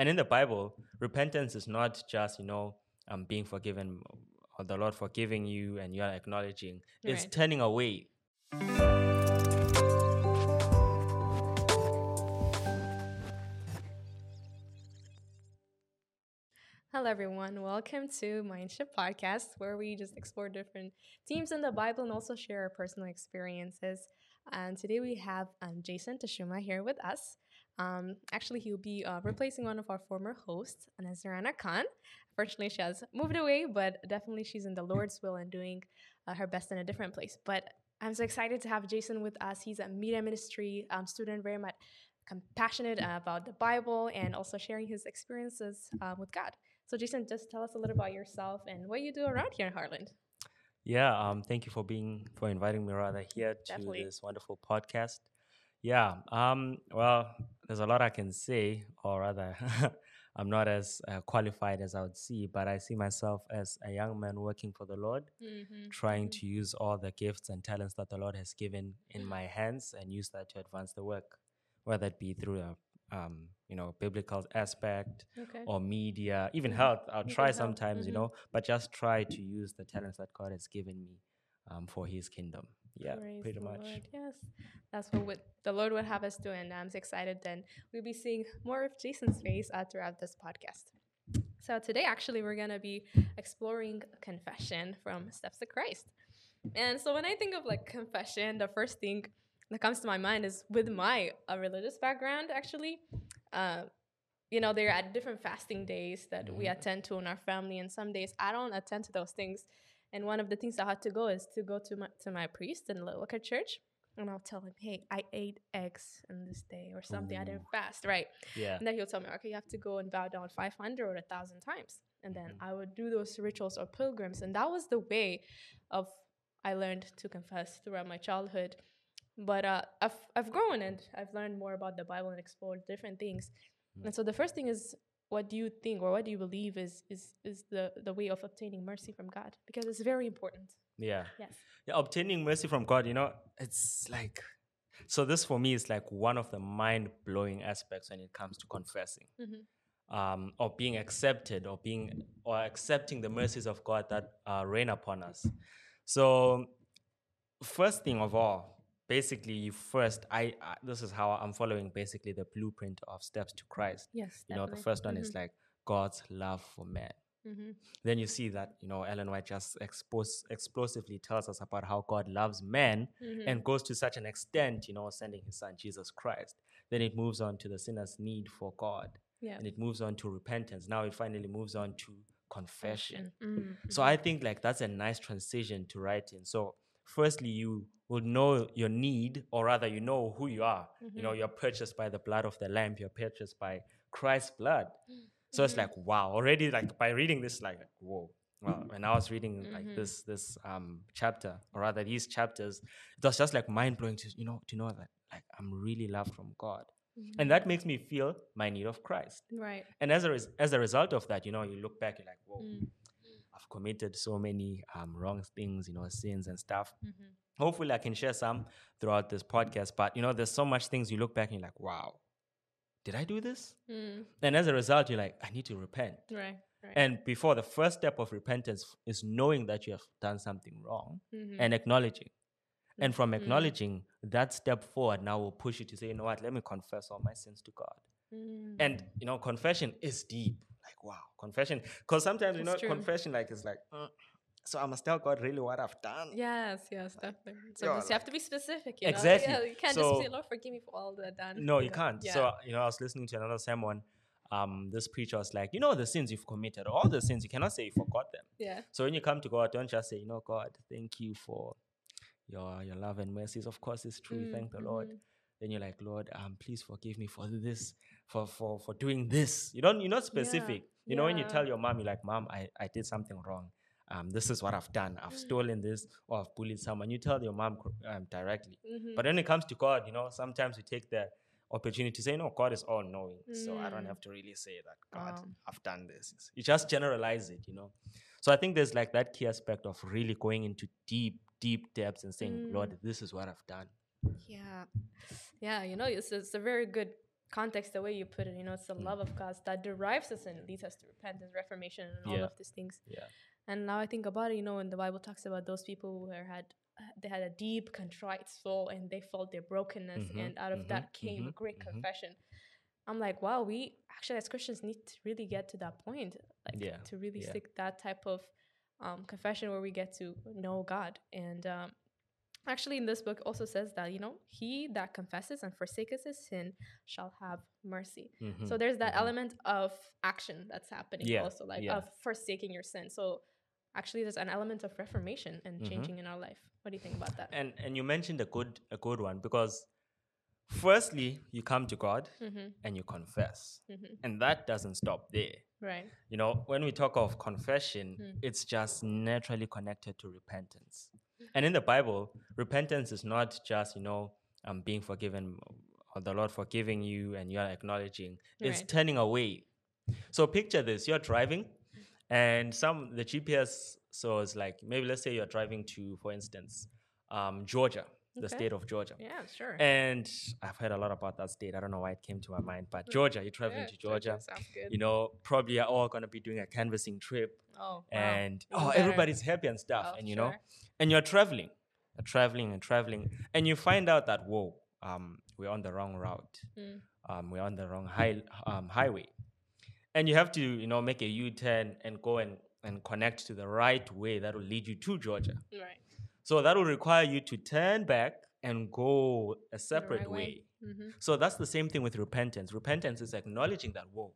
And in the Bible, repentance is not just, you know, um, being forgiven or the Lord forgiving you and you're acknowledging. It's turning away. Hello, everyone. Welcome to Mindshift Podcast, where we just explore different themes in the Bible and also share our personal experiences. And today we have um, Jason Tashuma here with us. Um, actually, he'll be uh, replacing one of our former hosts, Nazirana Khan. Fortunately, she has moved away, but definitely she's in the Lord's will and doing uh, her best in a different place. But I'm so excited to have Jason with us. He's a media ministry um, student, very much compassionate about the Bible and also sharing his experiences um, with God. So, Jason, just tell us a little about yourself and what you do around here in Harland. Yeah, um, thank you for being for inviting me rather here to Definitely. this wonderful podcast. Yeah, um, well, there's a lot I can say, or rather, I'm not as uh, qualified as I would see, but I see myself as a young man working for the Lord, Mm-hmm. trying to use all the gifts and talents that the Lord has given in my hands and use that to advance the work, whether it be through a um, you know biblical aspect Okay. or media, even Mhm. health. I'll Even try health, sometimes, you mhm. know, but just try to use the talents that God has given me um, for His kingdom. Yeah, Praise pretty much. Lord. Yes, that's what would, the Lord would have us do, and I'm excited. Then we'll be seeing more of Jason's face uh, throughout this podcast. So today, actually, we're gonna be exploring confession from Steps to Christ. And so when I think of like confession, the first thing that comes to my mind is with my uh, religious background. Actually, uh, you know, there are different fasting days that we Mhm. attend to in our family, and some days I don't attend to those things. And one of the things I had to go is to go to my to my priest in the local church, and I'll tell him, "Hey, I ate eggs in this day or something. I didn't fast, right?" Yeah. And then he'll tell me, "Okay, you have to go and bow down five hundred or a thousand times." And then Mhm. I would do those rituals or pilgrims, and that was the way of I learned to confess throughout my childhood. But uh, I've I've grown and I've learned more about the Bible and explored different things. Mm. And so the first thing is, what do you think or what do you believe is is is the the way of obtaining mercy from God? Because it's very important. Yeah. Yes. Yeah, obtaining mercy from God, you know, it's like so this for me is like one of the mind-blowing aspects when it comes to confessing. Mhm. Um, or being accepted or being or accepting the mercies of God that uh, reign upon us. So first thing of all, basically you first I, I this is how I'm following basically the blueprint of steps to Christ. Yes. You know, the first one is like God's love for man. hmm then you see that you know Ellen White just expose, explosively tells us about how God loves man Mm-hmm. and goes to such an extent, you know, sending His Son Jesus Christ. Then it moves on to the sinner's need for God, yeah. and it moves on to repentance. Now it finally moves on to confession. Mhm. So I think like that's a nice transition to write in. So firstly, you will know your need, or rather, you know who you are. You know, Mhm. you're purchased by the blood of the Lamb. You're purchased by Christ's blood. So it's Mhm. like wow, already like by reading this, like whoa. Well, when I was reading like Mhm. this this um chapter, or rather these chapters, it was just like mind blowing to you know to know that like I'm really loved from God, Mhm. and that makes me feel my need of Christ. right. And as a res- as a result of that, you know, you look back, you're like, whoa, Mm. I've committed so many um, wrong things, you know, sins and stuff. Mhm. Hopefully, I can share some throughout this podcast. But you know, there's so much things you look back and you're like, wow, did I do this? Mm. And as a result, you're like, I need to repent. Right. Right. And before the first step of repentance is knowing that you have done something wrong Mhm. and acknowledging. And from Mhm. acknowledging, that step forward now will push you to say, you know what, let me confess all my sins to God. Mm. And you know, confession is deep. Like, wow, confession. Because sometimes you know, true. confession like is like, "Mm, so I must tell God really what I've done. Yes, yes, definitely. So you have to be specific. You know? Exactly. Yeah, you can't So- just say, Lord, forgive me for all that done. No, you can't. Yeah. So you know, I was listening to another sermon. Um, this preacher was like, you know, the sins you've committed, all the sins, you cannot say you forgot them. yeah. So when you come to God, don't just say, you know, God, thank you for your your love and mercies. Of course, it's true. Mm, Thank the Lord. mhm. Then you're like, Lord, um, please forgive me for this, for for for doing this. You don't, you're not specific. You know, when you tell your mom, you're like, Mom, I, I did something wrong. Um, this is what I've done. I've Mm. stolen this or I've bullied someone. You tell your mom um, directly. Mhm. But when it comes to God, you know, sometimes we take the opportunity to say, no, God is all knowing. So I don't Mm. have to really say that, God, Wow. I've done this. You just generalize it, you know. So I think there's like that key aspect of really going into deep, deep depths and saying, Mm. Lord, this is what I've done. Yeah, yeah. You know, it's it's a very good context, the way you put it, you know, it's the Mm. love of God that derives us and leads us to repentance, reformation, and all of these things. Yeah. And now I think about it, you know, when the Bible talks about those people who had they had a deep contrite soul and they felt their brokenness, Mhm, and out of mhm, that came a mhm, great mhm. confession. I'm like, wow, we actually as Christians need to really get to that point, like Yeah, to really yeah. seek that type of um, confession where we get to know God. And um, actually, in this book, also says that you know, he that confesses and forsakes his sin shall have mercy. So Mhm, there's that mhm. element of action that's happening Yeah, also, like yeah. of forsaking your sin. So actually, there's an element of reformation and Mhm. changing in our life. What do you think about that? And and you mentioned a good a good one because firstly you come to God hmm and you confess. hmm And that doesn't stop there. Right. You know, when we talk of confession, Mm. it's just naturally connected to repentance. And in the Bible, repentance is not just, you know, um, being forgiven or the Lord forgiving you and you're acknowledging. It's Right. turning away. So picture this, you're driving and some the GPS so it's like maybe let's say you're driving to, for instance, um, Georgia, the Okay. state of Georgia. Yeah, sure. And I've heard a lot about that state. I don't know why it came to my mind, but Georgia, you're traveling Yeah, to Georgia. Sounds good. You know, probably are all gonna be doing a canvassing trip, oh, and Even oh, better. everybody's happy and stuff, Oh, and you know, and you're traveling, you're traveling and traveling, and you find out that whoa, um, we're on the wrong route, Mm. um, we're on the wrong high, um, highway, and you have to, you know, make a U-turn and go and and connect to the right way that will lead you to Georgia. Right. So that will require you to turn back and go a separate right way. Mm-hmm. So that's the same thing with repentance. Repentance is acknowledging that whoa,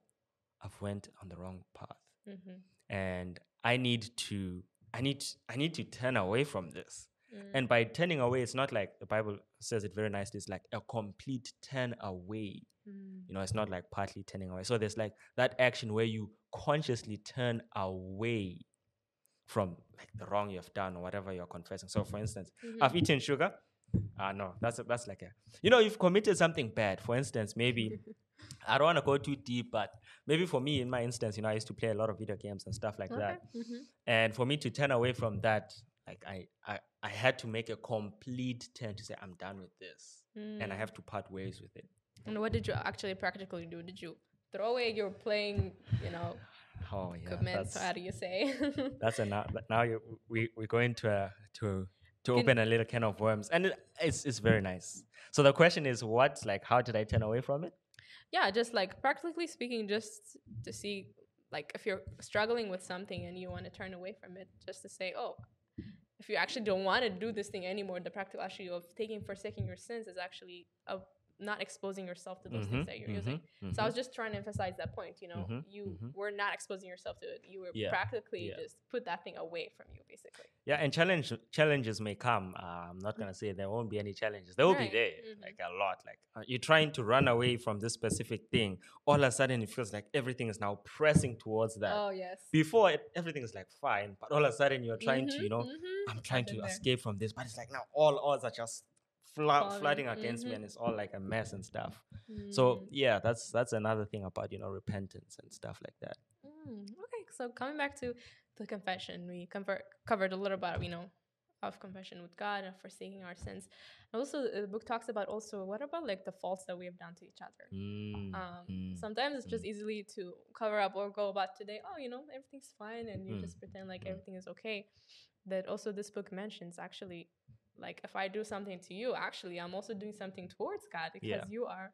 I've went on the wrong path, Mm-hmm. and I need to, I need, I need to turn away from this. Mm. And by turning away, it's not like the Bible says it very nicely. It's like a complete turn away. Mm. You know, it's not like partly turning away. So there's like that action where you consciously turn away from like the wrong you've done or whatever you're confessing. So, for instance, Mhm. I've eaten sugar. Ah, no, that's a, that's like a, you know, you've committed something bad. For instance, maybe I don't want to go too deep, but maybe for me, in my instance, you know, I used to play a lot of video games and stuff like that. Mm-hmm. And for me to turn away from that, like I, I, I had to make a complete turn to say, I'm done with this, and I have to part ways with it. Mm. And what did you actually practically do? Did you throw away your playing, you know, Oh yeah, equipment? How do you say? that's a now. Now you, we we go into a uh, to to Can- open a little can of worms, and it, it's it's very nice. So the question is, what like how did I turn away from it? yeah, just like practically speaking, just to see, like, if you're struggling with something and you want to turn away from it, just to say, oh, if you actually don't want to do this thing anymore, the practical actually of taking forsaking your sins is actually of not exposing yourself to those things Mhm, that you're using. mhm, So I was just trying to emphasize that point. You know, Mhm, you mhm. were not exposing yourself to it. You were Yeah, practically yeah. just put that thing away from you, basically. Yeah, and challenge challenges may come. Uh, I'm not gonna say there won't be any challenges. There will Right, be there, like a lot. Like uh, you're trying to run away from this specific thing. All of a sudden, it feels like everything is now pressing towards that. Oh yes. Before it, everything is like fine, but all of a sudden you're trying to, you know. I'm trying to there. escape from this, but it's like now all odds are just fla- flooding against me, mhm. and it's all like a mess and stuff. So Mm. yeah, that's that's another thing about you know repentance and stuff like that. Mm, okay, so coming back to the confession, we cover, covered a little bit, you know, of confession with God and forsaking our sins. And also, the book talks about also what about like the faults that we have done to each other. Mm, Um, mm, sometimes it's just easily to cover up or go about today. Oh, you know, everything's fine, and you Mm, just pretend like mm. everything is okay. that also, this book mentions actually, like if I do something to you, actually, I'm also doing something towards God because Yeah. you are,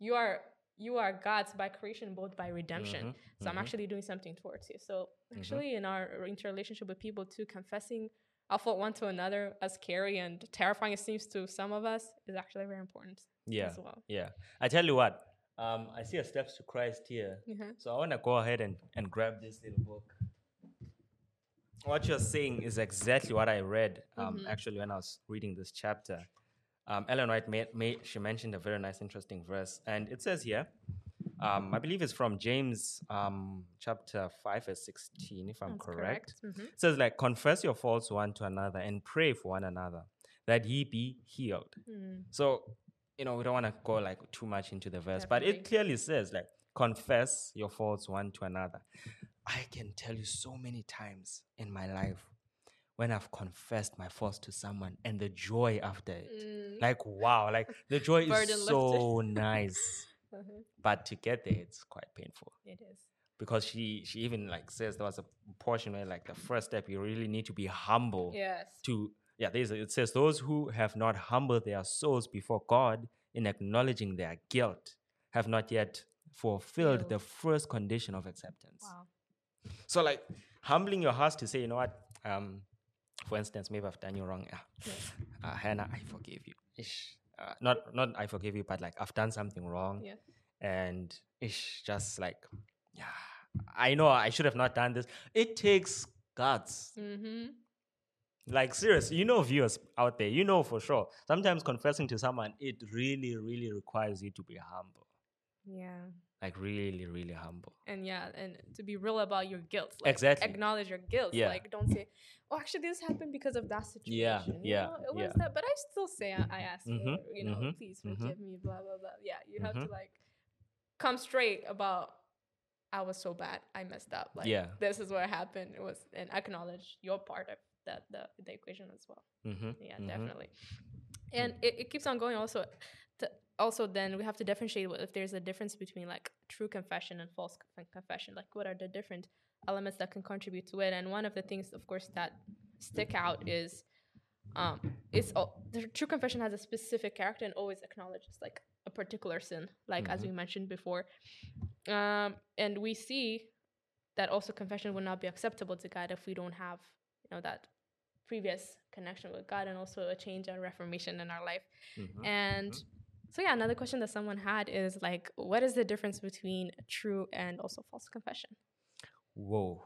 you are, you are God's by creation, both by redemption. mhm, So I'm mhm. actually doing something towards you. So Mhm. actually, in our interrelationship with people, too, confessing our fault one to another, as scary and terrifying it seems to some of us, is actually very important yeah, as well. yeah. I tell you what, um, I see a steps to Christ here. Mhm. So I want to go ahead and, and grab this little book. What you're saying is exactly what I read um, Mhm. actually when I was reading this chapter. Um, Ellen White made, made, she mentioned a very nice, interesting verse, and it says here, um, I believe it's from James um, chapter five verse sixteen, if I'm That's correct. Mhm. It says like, confess your faults one to another and pray for one another that ye be healed. Mm. So, you know, we don't want to go like too much into the verse, but it clearly says like confess your faults one to another. I can tell you so many times in my life when I've confessed my faults to someone and the joy after it. Mm. Like wow, like the joy is so nice. Uh-huh. but to get there, it's quite painful It is. because she she even like says there was a portion where like the first step you really need to be humble Yes. to yeah there's a, it says those who have not humbled their souls before god in acknowledging their guilt have not yet fulfilled the first condition of acceptance Wow. So like humbling your heart to say you know what um for instance maybe i've done you wrong yeah. uh, hannah i forgive you Ish. Uh, not not i forgive you but like i've done something wrong Yeah. and ish just like yeah i know i should have not done this it takes guts Mm-hmm. like seriously, you know viewers out there, you know for sure. Sometimes confessing to someone, it really, really requires you to be humble. Yeah. Like really, really humble. And yeah, and to be real about your guilt. Like, Exactly. Acknowledge your guilt. Yeah. Like don't say, Oh, actually this happened because of that situation. Yeah, you yeah, know? It was yeah. that but I still say I, I asked Mhm, for, you know, mhm, please mhm. forgive me, blah blah blah. Yeah. You have to like come straight about I was so bad. I messed up. Like Yeah. this is what happened. It was and acknowledge your part of that the, the equation as well. Mm-hmm. Yeah, definitely. And it, it keeps on going also. To, also, then we have to differentiate if there's a difference between like true confession and false confession. Like, what are the different elements that can contribute to it? And one of the things, of course, that stick out is um, it's all, the true confession has a specific character and always acknowledges like a particular sin, like as Mhm. we mentioned before. Um, and we see that also confession would not be acceptable to God if we don't have, you know, that previous connection with God and also a change and reformation in our life. Mhm. And so yeah, another question that someone had is like, what is the difference between true and also false confession? Whoa.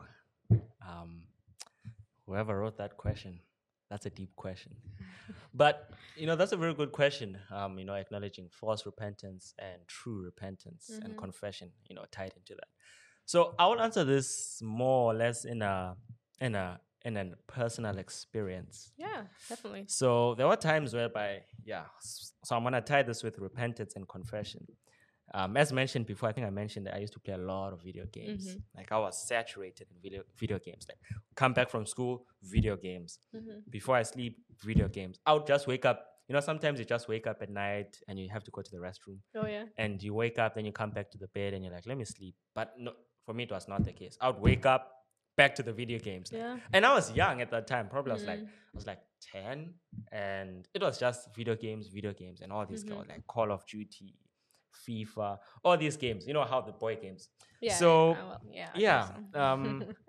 Um, whoever wrote that question, that's a deep question. But you know, that's a very good question. Um, you know, acknowledging false repentance and true repentance and Mhm. confession, you know, tied into that. So I will answer this more or less in a in a in a personal experience. Yeah, definitely. So there were times whereby, yeah. So I'm gonna tie this with repentance and confession. Um, as mentioned before, I think I mentioned that I used to play a lot of video games. Mhm. Like I was saturated in video video games. Like come back from school, video games. Mm-hmm. Before I sleep, video games. I would just wake up. You know, sometimes you just wake up at night and you have to go to the restroom, Oh yeah. and you wake up, then you come back to the bed, and you're like, let me sleep. But no, for me, it was not the case. I would wake up, back to the video games. like- Yeah. and I was young at that time. Probably I was like Mm. I was like ten, and it was just video games, video games, and all these Mhm. games like Call of Duty, FIFA, all these games. You know how the boy games. Yeah. So, yeah, well, yeah. Yeah, so. um,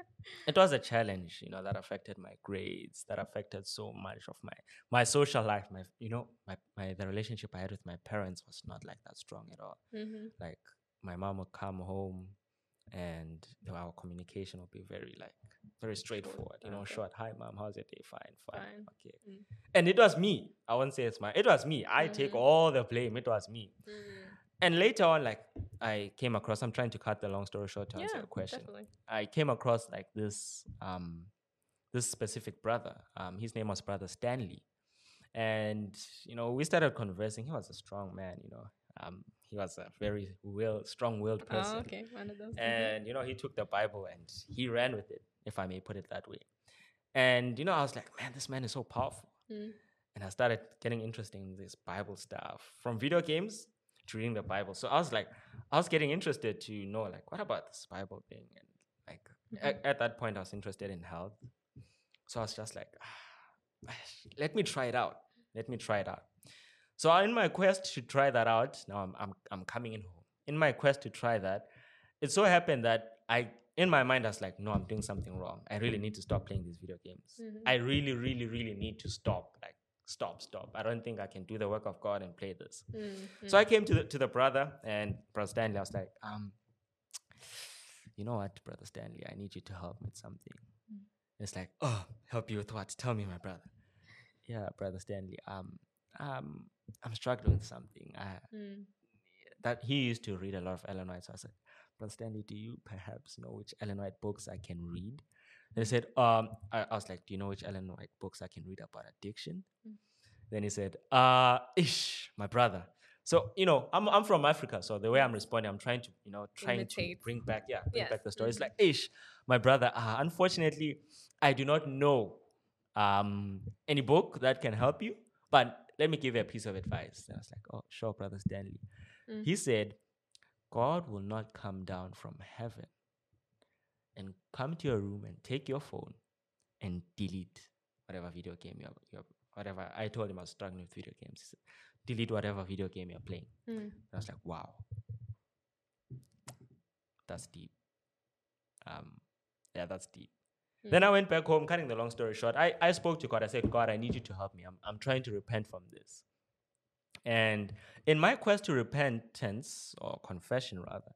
It was a challenge, you know, that affected my grades, that affected so much of my my social life. My you know my my the relationship I had with my parents was not like that strong at all. mm-hmm. Like my mom would come home, and you know, our communication will be very like very straightforward. You know, short. Hi, mom. How's your day? Fine, fine. Fine. Okay. Mm. And it was me. I won't say it's my. It was me. I take Mhm. all the blame. It was me. Mm. And later on, like I came across. I'm trying to cut the long story short to answer Yeah, your question. definitely. I came across like this um this specific brother. Um, his name was Brother Stanley, and you know we started conversing. He was a strong man. You know, um, he was a very will strong-willed person. Oh, okay. One of those. And you know, he took the Bible and he ran with it, if I may put it that way. And you know, I was like, man, this man is so powerful. Mm. And I started getting interested in this Bible stuff from video games to reading the Bible. So I was like, I was getting interested to know, like, what about this Bible thing? And like, at, at that point, I was interested in health. So I was just like, "Ah, let me try it out. Let me try it out. So in my quest to try that out, now I'm, I'm, I'm coming in home. In my quest to try that, it so happened that I, in my mind, I was like, no, I'm doing something wrong. I really need to stop playing these video games. Mhm. I really, really, really need to stop. Like, stop, stop. I don't think I can do the work of God and play this. Mm, So I came to the to the brother and brother Stanley. I was like, um, you know what, brother Stanley, I need you to help me with something. Mm. It's like, oh, help you with what? Tell me, my brother. Yeah, brother Stanley. Um, um, I'm struggling with something. I, mm, that he used to read a lot of Ellen White. So I said, Brother Stanley, do you perhaps know which Ellen White books I can read? And he said, um, I, I was like, Do you know which Ellen White books I can read about addiction? Mm. Then he said, uh, ish, my brother. So, you know, I'm, I'm from Africa. So the way I'm responding, I'm trying to, you know, trying to bring back, yeah, bring Yes. back the story. It's Mhm. like, ish, my brother. Uh, unfortunately, I do not know um, any book that can help you, but let me give you a piece of advice. And I was like, oh, sure, brother Stanley. Mm. He said, God will not come down from heaven and come to your room and take your phone and delete whatever video game you're, you're whatever. I told him I was struggling with video games. He said, delete whatever video game you're playing. Mm. I was like, wow, that's deep. Um, yeah, that's deep. Then I went back home, cutting the long story short. I, I spoke to God. I said, God, I need you to help me. I'm, I'm trying to repent from this. And in my quest to repentance, or confession rather,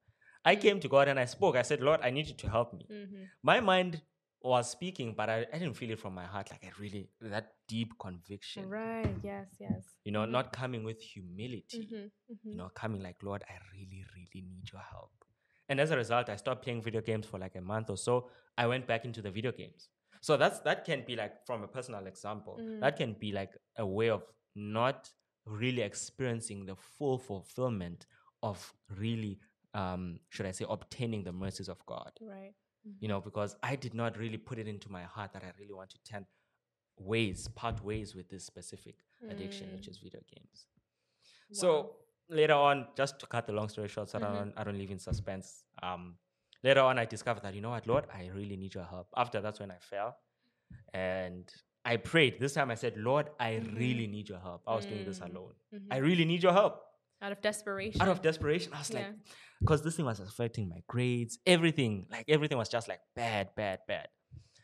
I came to God and I spoke. I said, Lord, I need you to help me. Mm-hmm. My mind was speaking, but I, I didn't feel it from my heart. Like I really, that deep conviction, Right. Yes. Yes. you know, not coming with humility Mm-hmm. you know, coming like, Lord, I really, really need your help. And as a result, I stopped playing video games for like a month or so. I went back into the video games. So that's that can be like from a personal example. Mm. That can be like a way of not really experiencing the full fulfillment of really, um, should I say, obtaining the mercies of God. Right. You know, because I did not really put it into my heart that I really want to turn ways, part ways with this specific addiction, which Mm. is video games. So Wow. Later on, just to cut the long story short, so I, Mhm. don't, I don't leave in suspense. Um, later on, I discovered that you know what, Lord, I really need your help. After that's when I fell, and I prayed. This time I said, Lord, I really need your help. I was doing this Mm. alone. I really need your help. Out of desperation. Out of desperation, I was like, because this thing was affecting my grades, everything, like everything was just like bad, bad, bad.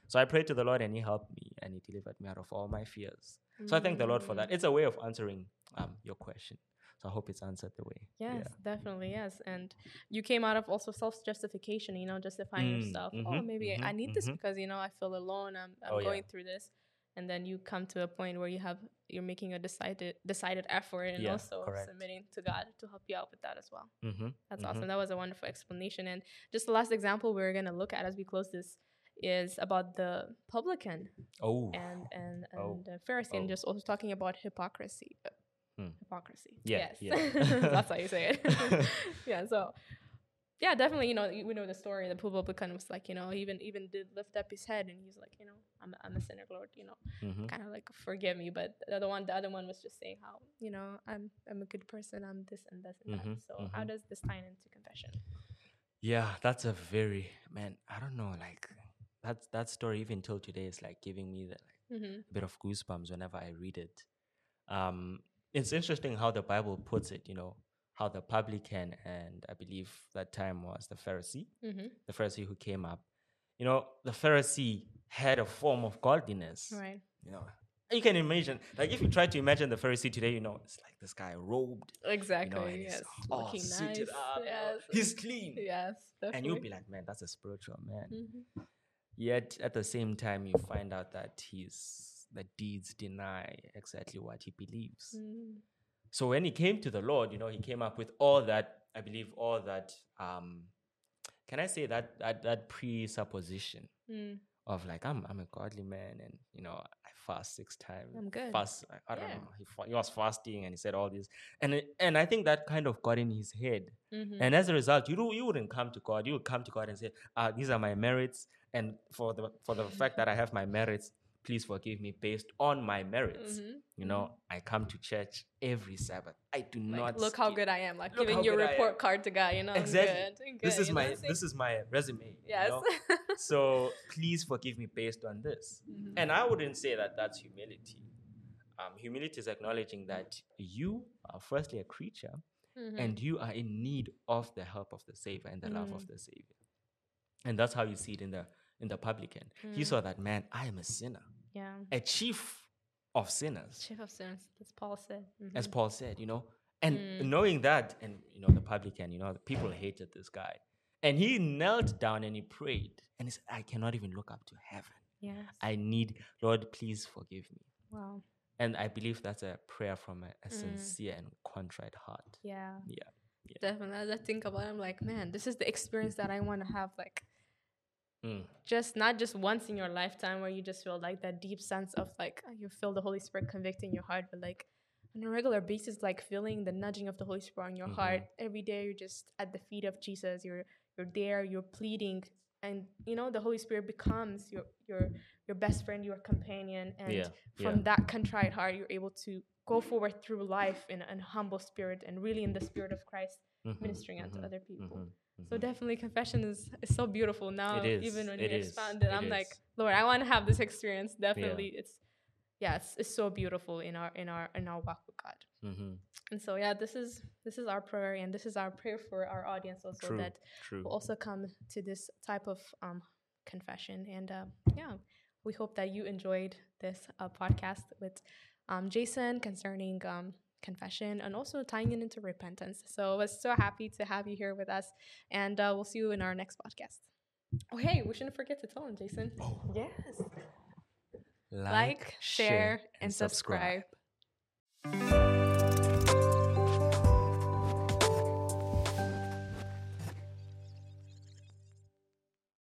So I prayed to the Lord, and He helped me, and He delivered me out of all my fears. So I thank the Lord for that. Mm. It's a way of answering um, your question. So I hope it's answered the way. Yes, definitely, yes. And you came out of also self justification, you know, justifying Mm, yourself. oh, mhm, maybe I mhm, need this mhm. because, you know, I feel alone. I'm, I'm Oh, yeah. going through this. And then you come to a point where you have you're making a decided decided effort and Yeah, also correct. submitting to God to help you out with that as well. Mm-hmm. That's awesome. That was a wonderful explanation. And just the last example we're gonna look at as we close this is about the publican Oh, and and and Oh. the Pharisee, and Oh. just also talking about hypocrisy. Hmm. Hypocrisy. Yeah, Yes. yeah. That's how you say it. yeah. So. Yeah, definitely. You know, we know the story. The publican was like, you know, even even did lift up his head, and he's like, you know, I'm I'm a sinner, Lord. You know, mm-hmm. kind of like forgive me. But the other one, the other one was just saying how, you know, I'm I'm a good person. I'm this and this and Mhm, that. So how mhm. does this tie into confession? yeah, that's a very man. I don't know, like that that story even till today is like giving me the like Mm-hmm. a bit of goosebumps whenever I read it. Um, it's interesting how the Bible puts it. You know how the publican and I believe that time was the Pharisee, Mm-hmm. the Pharisee who came up. You know, the Pharisee had a form of godliness. Right. You know, you can imagine, like if you try to imagine the Pharisee today, you know, it's like this guy robed, Exactly. you know, he's yes. all Looking suited nice. up, Yes. he's clean, Yes. Definitely. and you'll be like, man, that's a spiritual man. Mhm. Yet at the same time, you find out that his the deeds deny exactly what he believes. Mm. So when he came to the Lord, you know, he came up with all that. I believe all that. Um, can I say that that that presupposition Mm. of like I'm I'm a godly man, and you know I fast six times. I'm good. Fast. I, I don't know. He, fa- he was fasting, and he said all this, and it, and I think that kind of got in his head. Mhm. And as a result, you do, you wouldn't come to God. You would come to God and say, ah, "These are my merits, and for the for the fact that I have my merits, please forgive me based on my merits." Mhm. You know, I come to church every Sabbath. I do Like, not look how good I am. Like Look giving your report card to God. You know, I'm Exactly. good, I'm This is you know my I'm this is my resume. you Yes. know? so please forgive me based on this. Mhm. And I wouldn't say that that's humility. Um, humility is acknowledging that you are firstly a creature Mhm. and you are in need of the help of the Savior and the love of the Savior. And that's how you see it in the in the publican. He Mm. saw that man, I am a sinner, yeah. a chief of sinners, Chief of sinners, as Paul said. as Mhm. Paul said, you know. And Mm. knowing that, and you know, the publican, you know, the people hated this guy. And he knelt down and he prayed. And he said, I cannot even look up to heaven. Yes. I need, Lord, please forgive me. wow. And I believe that's a prayer from a, a Mm. sincere and contrite heart. Yeah. Yeah. Yeah. Definitely. As I think about it, I'm like, man, this is the experience that I want to have. Like, Mm. just not just once in your lifetime where you just feel like that deep sense of like you feel the Holy Spirit convicting your heart, but like on a regular basis, like feeling the nudging of the Holy Spirit on your Mhm. heart every day. You're just at the feet of Jesus. You're you're there. You're pleading and you know the Holy Spirit becomes your your your best friend, your companion, and Yeah, from yeah. that contrite heart, you're able to go forward through life in a humble spirit and really in the spirit of Christ, Mhm, ministering unto mhm, other people. Mhm, So definitely, confession is, is so beautiful now. is, Even when it you is, expound it, I'm like. Lord, I want to have this experience. Definitely, it's yeah, it's, it's so beautiful in our in our in our walk with God. Mhm. And so yeah, this is this is our prayer, and this is our prayer for our audience also True. that True. will also come to this type of um, confession. And uh, yeah, we hope that you enjoyed this uh, podcast with um, Jason concerning um, confession and also tying it into repentance. So I was so happy to have you here with us, and uh, we'll see you in our next podcast. Oh, hey, we shouldn't forget to tell him, Jason. Yes. Like, share, and subscribe.